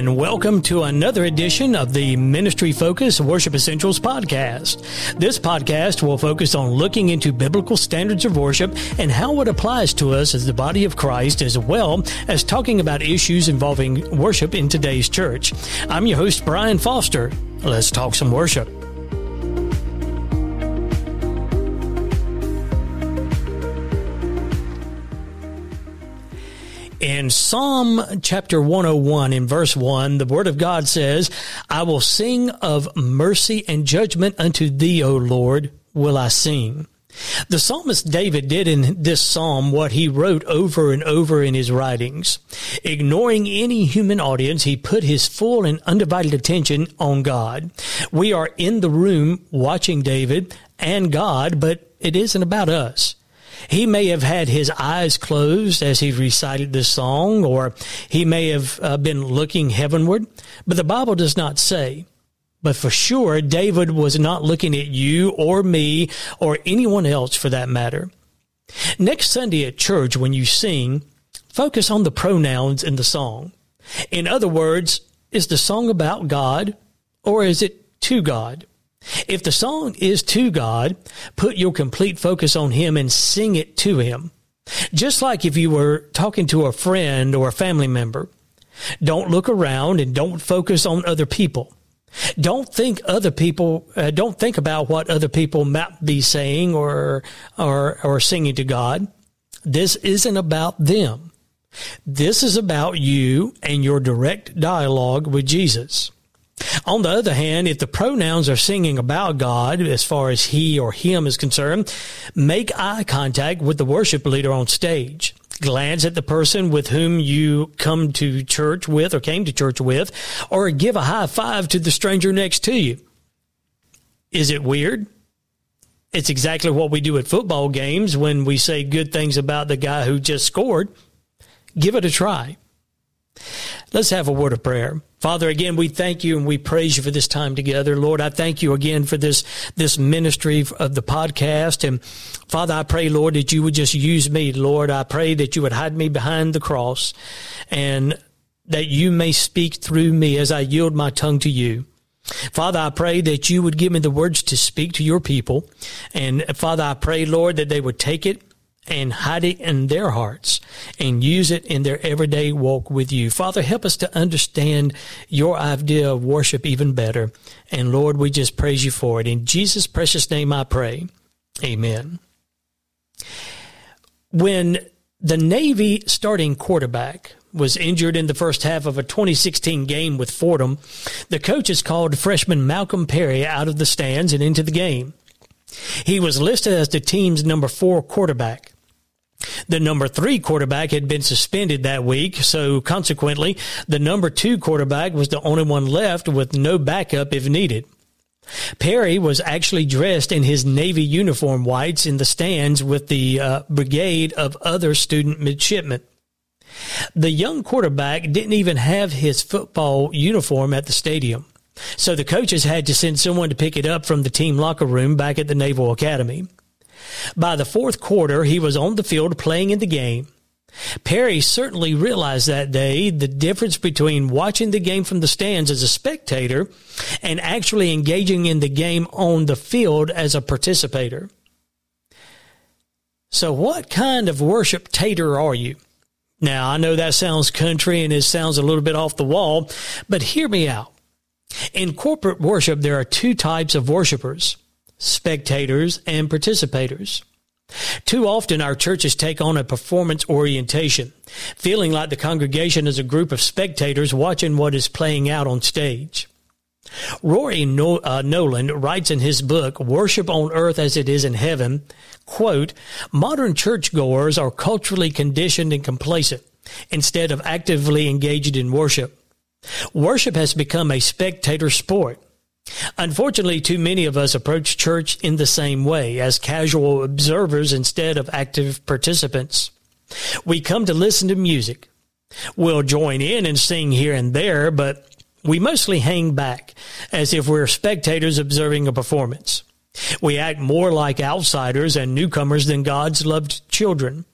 and welcome to another edition of the Ministry Focus Worship Essentials podcast. This podcast will focus on looking into biblical standards of worship and how it applies to us as the body of Christ, as well as talking about issues involving worship in today's church. I'm your host, Brian Foster. Let's talk some worship. In Psalm chapter 101 in verse 1, the word of God says, I will sing of mercy and judgment unto thee, O Lord, will I sing. The psalmist David did in this psalm what he wrote over and over in his writings. Ignoring any human audience, he put his full and undivided attention on God. We are in the room watching David and God, but it isn't about us. He may have had his eyes closed as he recited this song, or he may have uh, been looking heavenward, but the Bible does not say. But for sure, David was not looking at you or me or anyone else for that matter. Next Sunday at church, when you sing, focus on the pronouns in the song. In other words, is the song about God or is it to God? If the song is to God, put your complete focus on Him and sing it to Him. Just like if you were talking to a friend or a family member. Don't look around and don't focus on other people. Don't think other people, uh, don't think about what other people might be saying or, or, or singing to God. This isn't about them. This is about you and your direct dialogue with Jesus. On the other hand, if the pronouns are singing about God as far as he or him is concerned, make eye contact with the worship leader on stage. Glance at the person with whom you come to church with or came to church with, or give a high five to the stranger next to you. Is it weird? It's exactly what we do at football games when we say good things about the guy who just scored. Give it a try. Let's have a word of prayer. Father, again, we thank you and we praise you for this time together. Lord, I thank you again for this, this ministry of the podcast. And Father, I pray, Lord, that you would just use me. Lord, I pray that you would hide me behind the cross and that you may speak through me as I yield my tongue to you. Father, I pray that you would give me the words to speak to your people. And Father, I pray, Lord, that they would take it and hide it in their hearts and use it in their everyday walk with you. Father, help us to understand your idea of worship even better. And Lord, we just praise you for it. In Jesus' precious name I pray. Amen. When the Navy starting quarterback was injured in the first half of a 2016 game with Fordham, the coaches called freshman Malcolm Perry out of the stands and into the game. He was listed as the team's number four quarterback. The number three quarterback had been suspended that week, so consequently, the number two quarterback was the only one left with no backup if needed. Perry was actually dressed in his Navy uniform whites in the stands with the uh, brigade of other student midshipmen. The young quarterback didn't even have his football uniform at the stadium. So the coaches had to send someone to pick it up from the team locker room back at the Naval Academy. By the fourth quarter, he was on the field playing in the game. Perry certainly realized that day the difference between watching the game from the stands as a spectator and actually engaging in the game on the field as a participator. So, what kind of worship tater are you? Now, I know that sounds country and it sounds a little bit off the wall, but hear me out. In corporate worship, there are two types of worshipers spectators, and participators. Too often our churches take on a performance orientation, feeling like the congregation is a group of spectators watching what is playing out on stage. Rory uh, Noland writes in his book, Worship on Earth as It Is in Heaven, quote, modern churchgoers are culturally conditioned and complacent instead of actively engaged in worship. Worship has become a spectator sport Unfortunately, too many of us approach church in the same way, as casual observers instead of active participants. We come to listen to music. We'll join in and sing here and there, but we mostly hang back as if we're spectators observing a performance. We act more like outsiders and newcomers than God's loved children.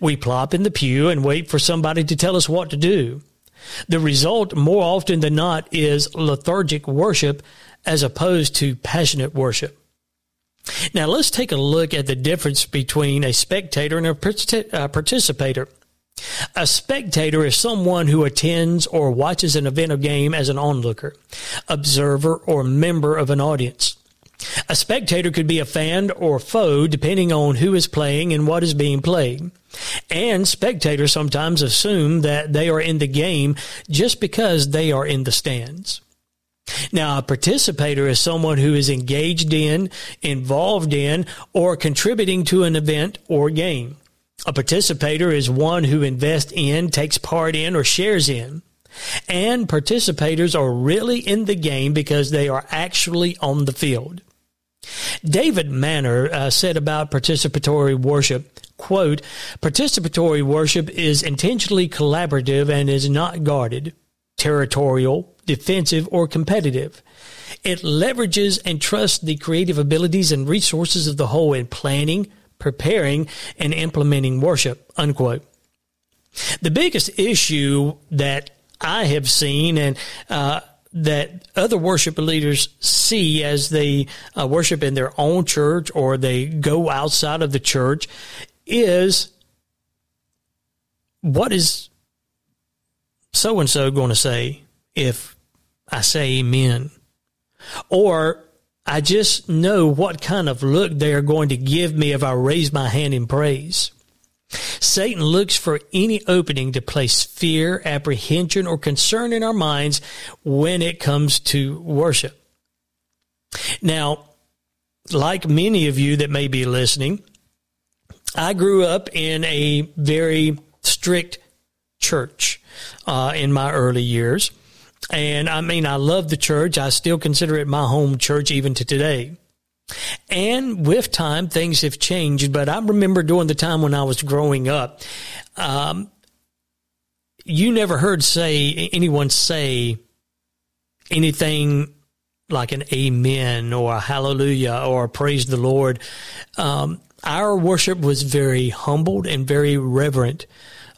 We plop in the pew and wait for somebody to tell us what to do. The result, more often than not, is lethargic worship as opposed to passionate worship. Now, let's take a look at the difference between a spectator and a uh, participator. A spectator is someone who attends or watches an event or game as an onlooker, observer, or member of an audience. A spectator could be a fan or foe depending on who is playing and what is being played. And spectators sometimes assume that they are in the game just because they are in the stands. Now, a participator is someone who is engaged in, involved in, or contributing to an event or game. A participator is one who invests in, takes part in, or shares in. And participators are really in the game because they are actually on the field. David Manner uh, said about participatory worship, quote, participatory worship is intentionally collaborative and is not guarded, territorial, defensive, or competitive. It leverages and trusts the creative abilities and resources of the whole in planning, preparing, and implementing worship, unquote. The biggest issue that I have seen and uh, that other worship leaders see as they uh, worship in their own church or they go outside of the church is what is so and so going to say if I say amen? Or I just know what kind of look they are going to give me if I raise my hand in praise. Satan looks for any opening to place fear, apprehension, or concern in our minds when it comes to worship. Now, like many of you that may be listening, I grew up in a very strict church uh, in my early years. And I mean, I love the church. I still consider it my home church even to today. And with time, things have changed. But I remember during the time when I was growing up, um, you never heard say anyone say anything like an amen or a hallelujah or praise the Lord. Um, our worship was very humbled and very reverent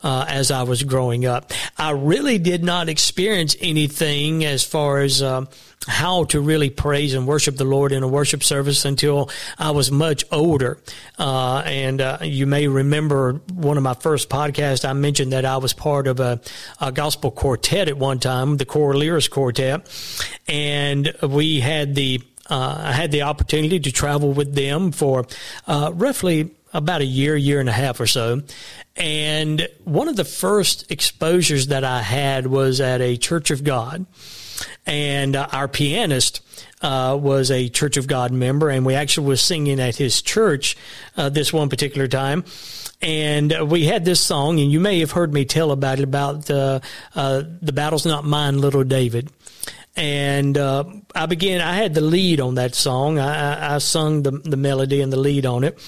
uh, as I was growing up. I really did not experience anything as far as uh, how to really praise and worship the Lord in a worship service until I was much older. Uh, and uh, you may remember one of my first podcasts, I mentioned that I was part of a, a gospel quartet at one time, the Corlears Quartet. And we had the uh, I had the opportunity to travel with them for uh, roughly about a year, year and a half or so. And one of the first exposures that I had was at a Church of God. And uh, our pianist uh, was a Church of God member, and we actually was singing at his church uh, this one particular time. And we had this song, and you may have heard me tell about it about uh, uh, the battle's not mine, little David and uh, I began. I had the lead on that song. I, I, sung the the melody and the lead on it,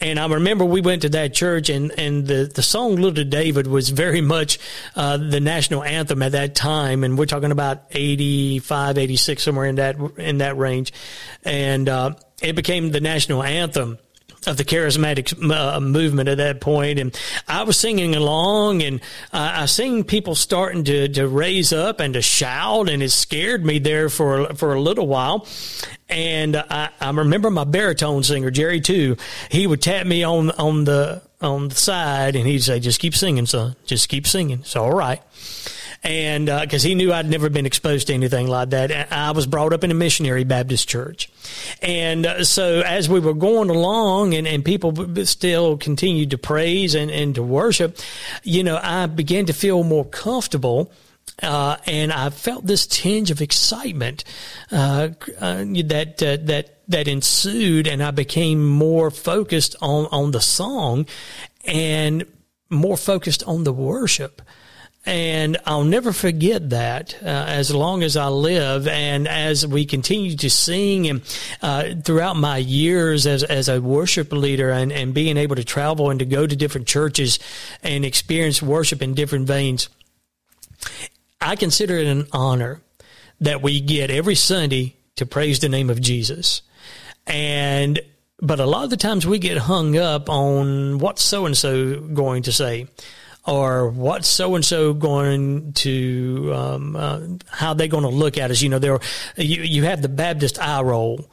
and I remember we went to that church, and and the the song "Little David" was very much uh, the national anthem at that time, and we're talking about 85, 86, somewhere in that in that range, and uh, it became the national anthem of the charismatic uh, movement at that point, and I was singing along, and uh, I seen people starting to to raise up and to shout, and it scared me there for for a little while. And I, I remember my baritone singer Jerry too. He would tap me on on the on the side, and he'd say, "Just keep singing, son. Just keep singing. It's all right." And because uh, he knew I'd never been exposed to anything like that. I was brought up in a missionary Baptist church, and uh, so as we were going along, and, and people still continued to praise and, and to worship, you know, I began to feel more comfortable. Uh, and I felt this tinge of excitement uh, uh, that uh, that that ensued, and I became more focused on on the song and more focused on the worship. And I'll never forget that uh, as long as I live. And as we continue to sing and uh, throughout my years as, as a worship leader and, and being able to travel and to go to different churches and experience worship in different veins, I consider it an honor that we get every Sunday to praise the name of Jesus. And but a lot of the times we get hung up on what so and so going to say or what's so and so going to um, uh, how they're going to look at us. You know, there you you have the Baptist eye roll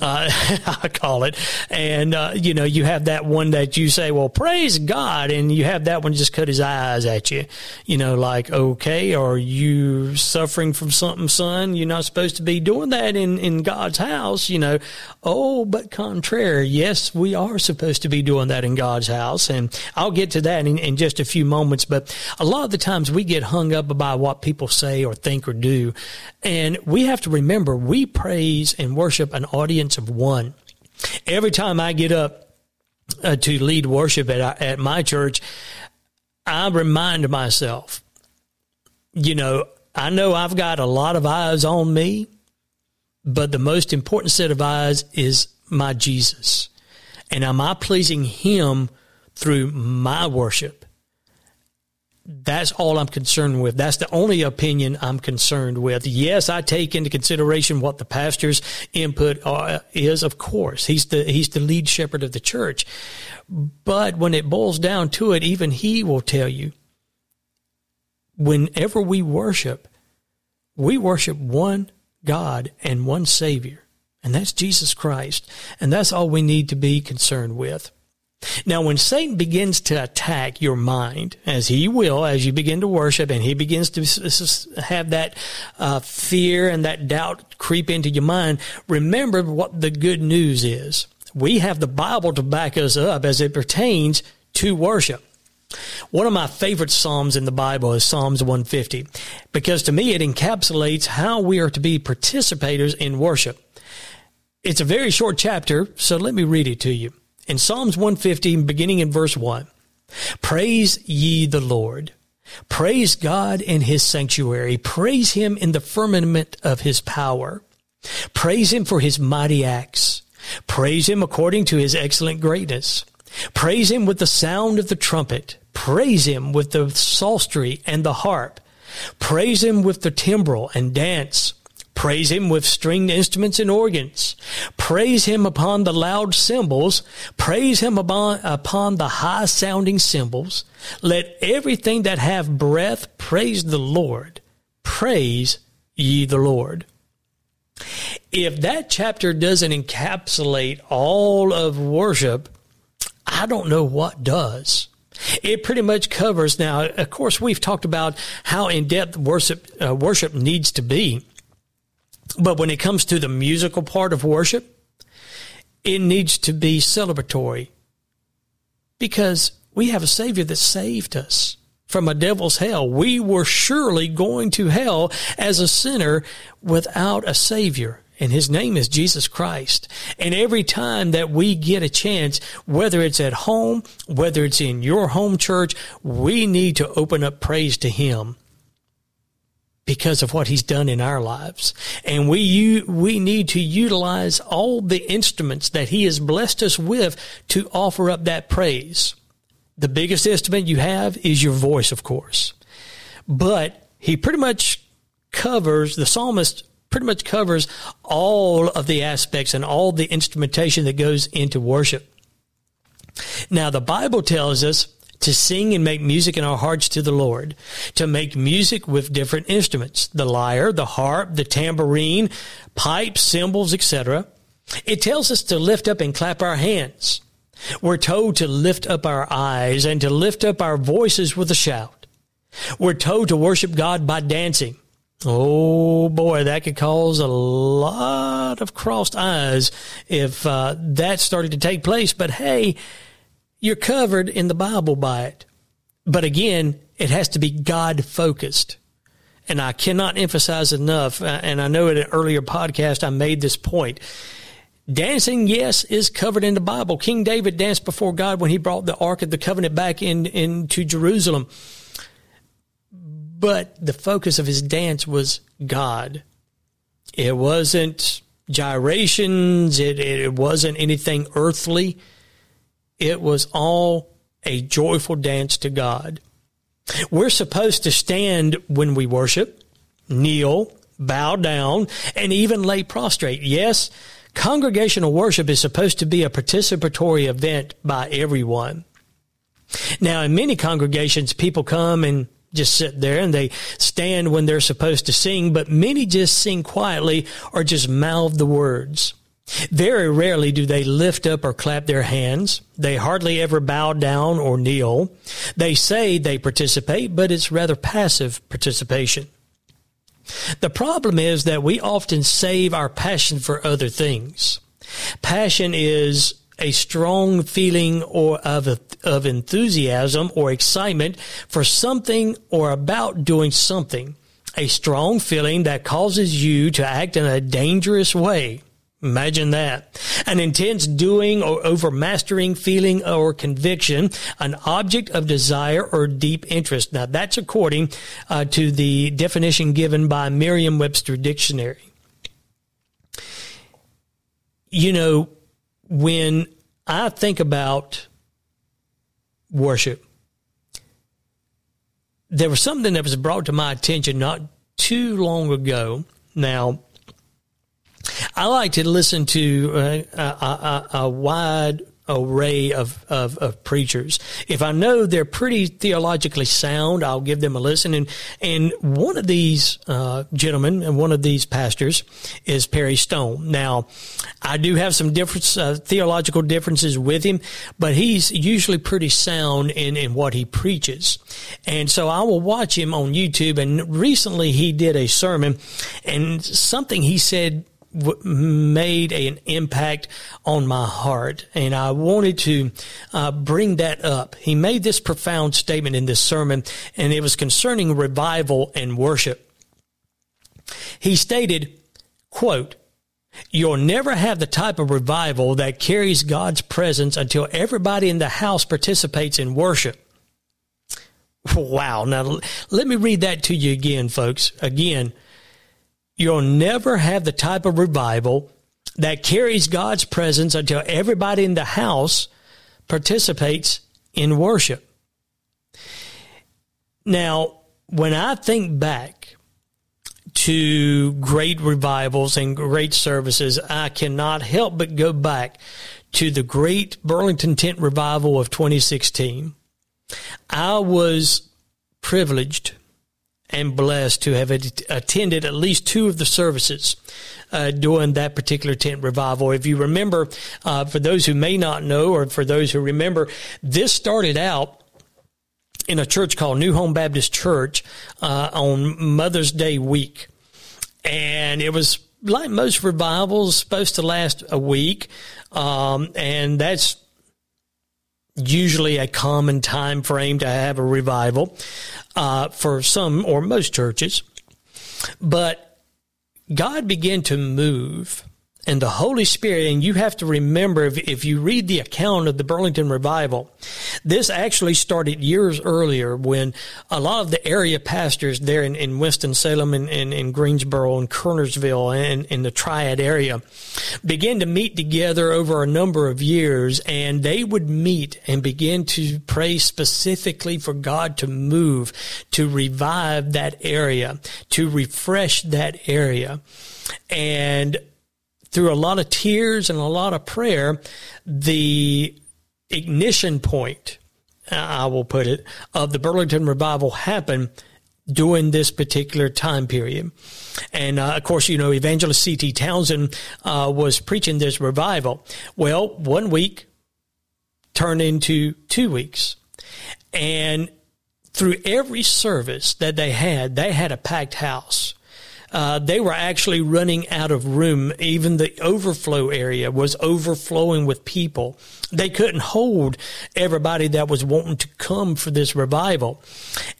uh, I call it. And, uh, you know, you have that one that you say, well, praise God. And you have that one just cut his eyes at you, you know, like, okay, are you suffering from something, son? You're not supposed to be doing that in, in God's house, you know. Oh, but contrary. Yes, we are supposed to be doing that in God's house. And I'll get to that in, in just a few moments. But a lot of the times we get hung up by what people say or think or do. And we have to remember we praise and worship an audience of one. Every time I get up uh, to lead worship at, at my church, I remind myself, you know, I know I've got a lot of eyes on me, but the most important set of eyes is my Jesus. And am I pleasing him through my worship? That's all I'm concerned with. That's the only opinion I'm concerned with. Yes, I take into consideration what the pastor's input uh, is. Of course, he's the he's the lead shepherd of the church. But when it boils down to it, even he will tell you. Whenever we worship, we worship one God and one Savior, and that's Jesus Christ. And that's all we need to be concerned with. Now, when Satan begins to attack your mind, as he will as you begin to worship, and he begins to have that uh, fear and that doubt creep into your mind, remember what the good news is. We have the Bible to back us up as it pertains to worship. One of my favorite Psalms in the Bible is Psalms 150 because to me it encapsulates how we are to be participators in worship. It's a very short chapter, so let me read it to you in Psalms 150, beginning in verse 1. Praise ye the Lord. Praise God in his sanctuary. Praise him in the firmament of his power. Praise him for his mighty acts. Praise him according to his excellent greatness. Praise him with the sound of the trumpet. Praise him with the psaltery and the harp. Praise him with the timbrel and dance. Praise him with stringed instruments and organs. Praise him upon the loud cymbals. Praise him upon, the high sounding cymbals. Let everything that have breath praise the Lord. Praise ye the Lord. If that chapter doesn't encapsulate all of worship, I don't know what does. It pretty much covers now. Of course, we've talked about how in depth worship uh, worship needs to be. But when it comes to the musical part of worship, it needs to be celebratory because we have a Savior that saved us from a devil's hell. We were surely going to hell as a sinner without a Savior. And his name is Jesus Christ. And every time that we get a chance, whether it's at home, whether it's in your home church, we need to open up praise to him because of what he's done in our lives. And we, we need to utilize all the instruments that he has blessed us with to offer up that praise. The biggest instrument you have is your voice, of course. But he pretty much covers, the psalmist pretty much covers all of the aspects and all the instrumentation that goes into worship. Now, the Bible tells us to sing and make music in our hearts to the Lord, to make music with different instruments, the lyre, the harp, the tambourine, pipes, cymbals, etc. It tells us to lift up and clap our hands. We're told to lift up our eyes and to lift up our voices with a shout. We're told to worship God by dancing. Oh boy, that could cause a lot of crossed eyes if uh, that started to take place. But hey, you're covered in the Bible by it. But again, it has to be God focused. And I cannot emphasize enough, uh, and I know in an earlier podcast I made this point. Dancing, yes, is covered in the Bible. King David danced before God when he brought the Ark of the Covenant back in, into Jerusalem. But the focus of his dance was God. It wasn't gyrations. It, it wasn't anything earthly. It was all a joyful dance to God. We're supposed to stand when we worship, kneel, bow down, and even lay prostrate. Yes, congregational worship is supposed to be a participatory event by everyone. Now, in many congregations, people come and just sit there and they stand when they're supposed to sing, but many just sing quietly or just mouth the words. Very rarely do they lift up or clap their hands. They hardly ever bow down or kneel. They say they participate, but it's rather passive participation. The problem is that we often save our passion for other things. Passion is a strong feeling or of, of enthusiasm or excitement for something or about doing something. A strong feeling that causes you to act in a dangerous way. Imagine that. An intense doing or overmastering feeling or conviction, an object of desire or deep interest. Now that's according uh, to the definition given by Merriam-Webster Dictionary. You know, when I think about worship, there was something that was brought to my attention not too long ago. Now, I like to listen to uh, a, a, a, wide array of, of, of, preachers. If I know they're pretty theologically sound, I'll give them a listen. And, and one of these uh, gentlemen and one of these pastors is Perry Stone. Now, I do have some different uh, theological differences with him, but he's usually pretty sound in, in what he preaches. And so I will watch him on YouTube. And recently he did a sermon and something he said made an impact on my heart. And I wanted to uh, bring that up. He made this profound statement in this sermon, and it was concerning revival and worship. He stated, quote, You'll never have the type of revival that carries God's presence until everybody in the house participates in worship. Wow. Now, let me read that to you again, folks. Again, You'll never have the type of revival that carries God's presence until everybody in the house participates in worship. Now, when I think back to great revivals and great services, I cannot help but go back to the great Burlington Tent Revival of 2016. I was privileged and blessed to have attended at least two of the services uh, during that particular tent revival. If you remember, uh, for those who may not know, or for those who remember, this started out in a church called New Home Baptist Church uh, on Mother's Day week, and it was like most revivals, supposed to last a week, um, and that's usually a common time frame to have a revival uh, for some or most churches. But God began to move and the Holy Spirit, and you have to remember if, if you read the account of the Burlington revival, this actually started years earlier when a lot of the area pastors there in, in Winston-Salem and in, in, Greensboro and Kernersville and in the Triad area began to meet together over a number of years and they would meet and begin to pray specifically for God to move, to revive that area, to refresh that area. And through a lot of tears and a lot of prayer, the ignition point, I will put it, of the Burlington revival happened during this particular time period. And uh, of course, you know, evangelist C.T. Townsend uh, was preaching this revival. Well, one week turned into two weeks. And through every service that they had, they had a packed house uh, they were actually running out of room. Even the overflow area was overflowing with people. They couldn't hold everybody that was wanting to come for this revival.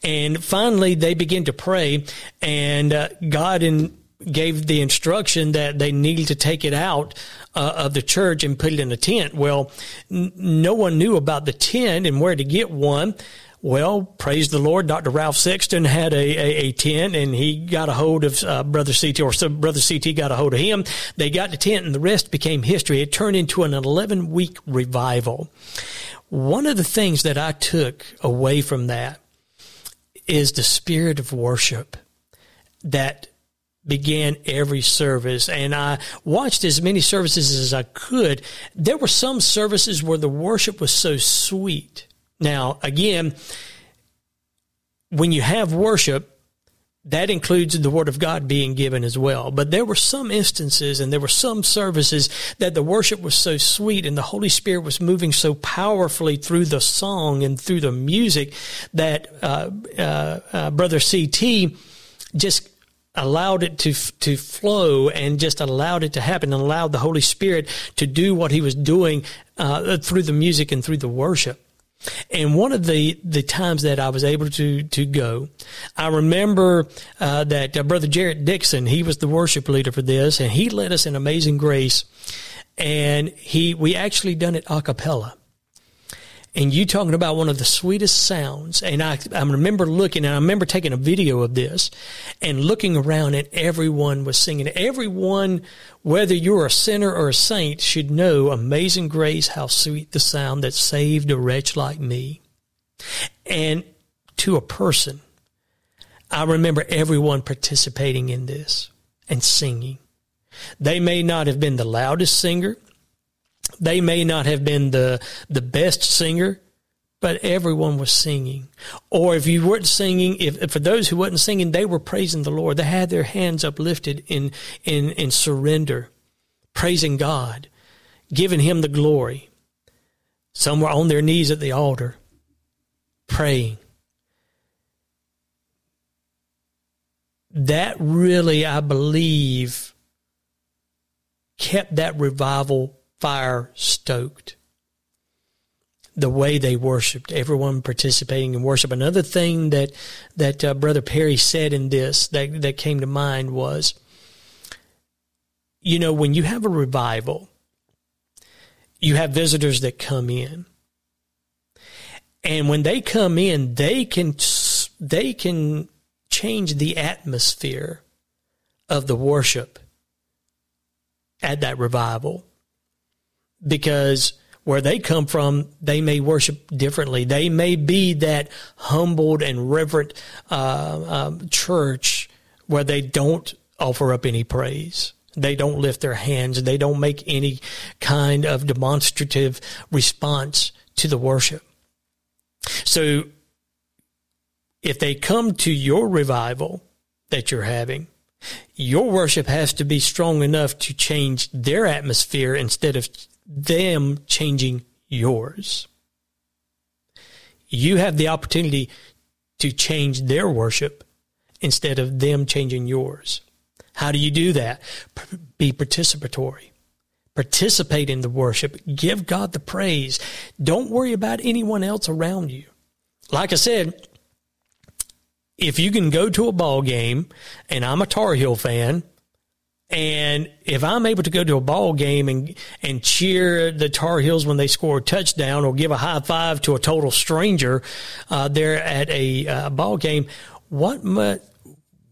And finally, they began to pray, and uh, God in gave the instruction that they needed to take it out uh, of the church and put it in a tent. Well, n- no one knew about the tent and where to get one. Well, praise the Lord. Dr. Ralph Sexton had a, a, a tent and he got a hold of uh, Brother CT or some Brother CT got a hold of him. They got the tent and the rest became history. It turned into an 11 week revival. One of the things that I took away from that is the spirit of worship that began every service and I watched as many services as I could. There were some services where the worship was so sweet Now, again, when you have worship, that includes the word of God being given as well. But there were some instances and there were some services that the worship was so sweet and the Holy Spirit was moving so powerfully through the song and through the music that uh, uh, uh, Brother CT just allowed it to to flow and just allowed it to happen and allowed the Holy Spirit to do what He was doing uh, through the music and through the worship. And one of the, the times that I was able to, to go, I remember uh, that uh, Brother Jarrett Dixon, he was the worship leader for this, and he led us in Amazing Grace. And he, we actually done it a cappella and you talking about one of the sweetest sounds. And I, I remember looking, and I remember taking a video of this and looking around, and everyone was singing. Everyone, whether you're a sinner or a saint, should know Amazing Grace, how sweet the sound that saved a wretch like me. And to a person, I remember everyone participating in this and singing. They may not have been the loudest singer. They may not have been the, the best singer, but everyone was singing. Or if you weren't singing, if, if, for those who weren't singing, they were praising the Lord. They had their hands uplifted in, in, in surrender, praising God, giving Him the glory. Some were on their knees at the altar, praying. That really, I believe, kept that revival fire stoked. The way they worshiped, everyone participating in worship. Another thing that that uh, Brother Perry said in this that that came to mind was, you know, when you have a revival, you have visitors that come in, and when they come in, they can they can change the atmosphere of the worship at that revival because where they come from, they may worship differently. They may be that humbled and reverent uh, um, church where they don't offer up any praise. They don't lift their hands. They don't make any kind of demonstrative response to the worship. So if they come to your revival that you're having, your worship has to be strong enough to change their atmosphere instead of them changing yours. You have the opportunity to change their worship instead of them changing yours. How do you do that? Be participatory. Participate in the worship. Give God the praise. Don't worry about anyone else around you. Like I said, if you can go to a ball game and I'm a Tar Heel fan and if I'm able to go to a ball game and and cheer the Tar Heels when they score a touchdown, or give a high five to a total stranger uh, there at a uh, ball game, what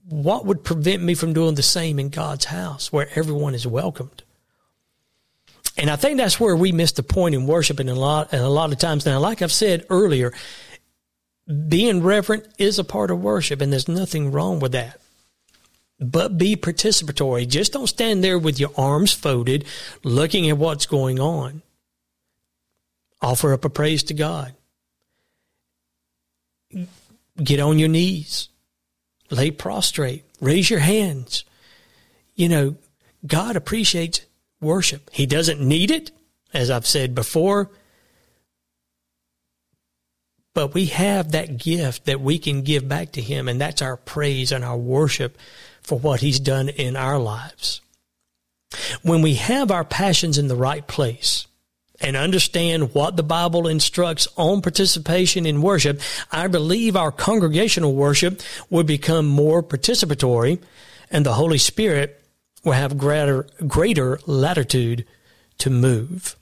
what would prevent me from doing the same in God's house, where everyone is welcomed? And I think that's where we miss the point in worship, and a lot and a lot of times now, like I've said earlier, being reverent is a part of worship, and there's nothing wrong with that but be participatory. Just don't stand there with your arms folded looking at what's going on. Offer up a praise to God. Get on your knees. Lay prostrate. Raise your hands. You know, God appreciates worship. He doesn't need it, as I've said before. But we have that gift that we can give back to Him, and that's our praise and our worship for what He's done in our lives. When we have our passions in the right place and understand what the Bible instructs on participation in worship, I believe our congregational worship will become more participatory and the Holy Spirit will have greater, greater latitude to move.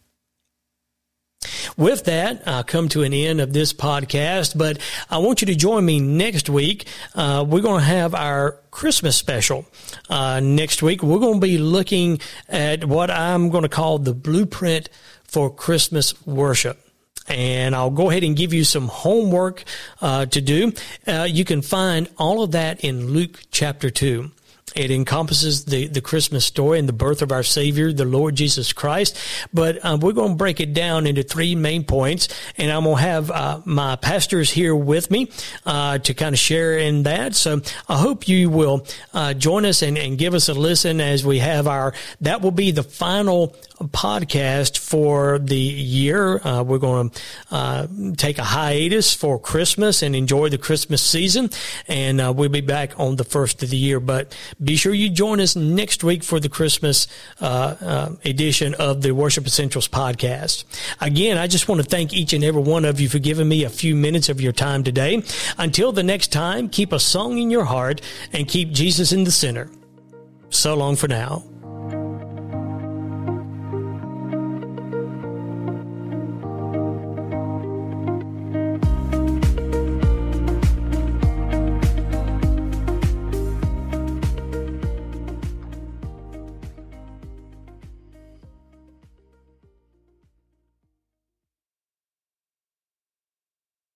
With that, I come to an end of this podcast, but I want you to join me next week. Uh, we're going to have our Christmas special. Uh, next week, we're going to be looking at what I'm going to call the blueprint for Christmas worship and I'll go ahead and give you some homework uh, to do. Uh, you can find all of that in Luke chapter 2. It encompasses the, the Christmas story and the birth of our Savior, the Lord Jesus Christ. But um, we're going to break it down into three main points, and I'm going to have uh, my pastors here with me uh, to kind of share in that. So I hope you will uh, join us and, and give us a listen as we have our, that will be the final podcast for the year. Uh, we're going to uh, take a hiatus for Christmas and enjoy the Christmas season, and uh, we'll be back on the first of the year. But be sure you join us next week for the Christmas uh, uh, edition of the Worship Essentials podcast. Again, I just want to thank each and every one of you for giving me a few minutes of your time today. Until the next time, keep a song in your heart and keep Jesus in the center. So long for now.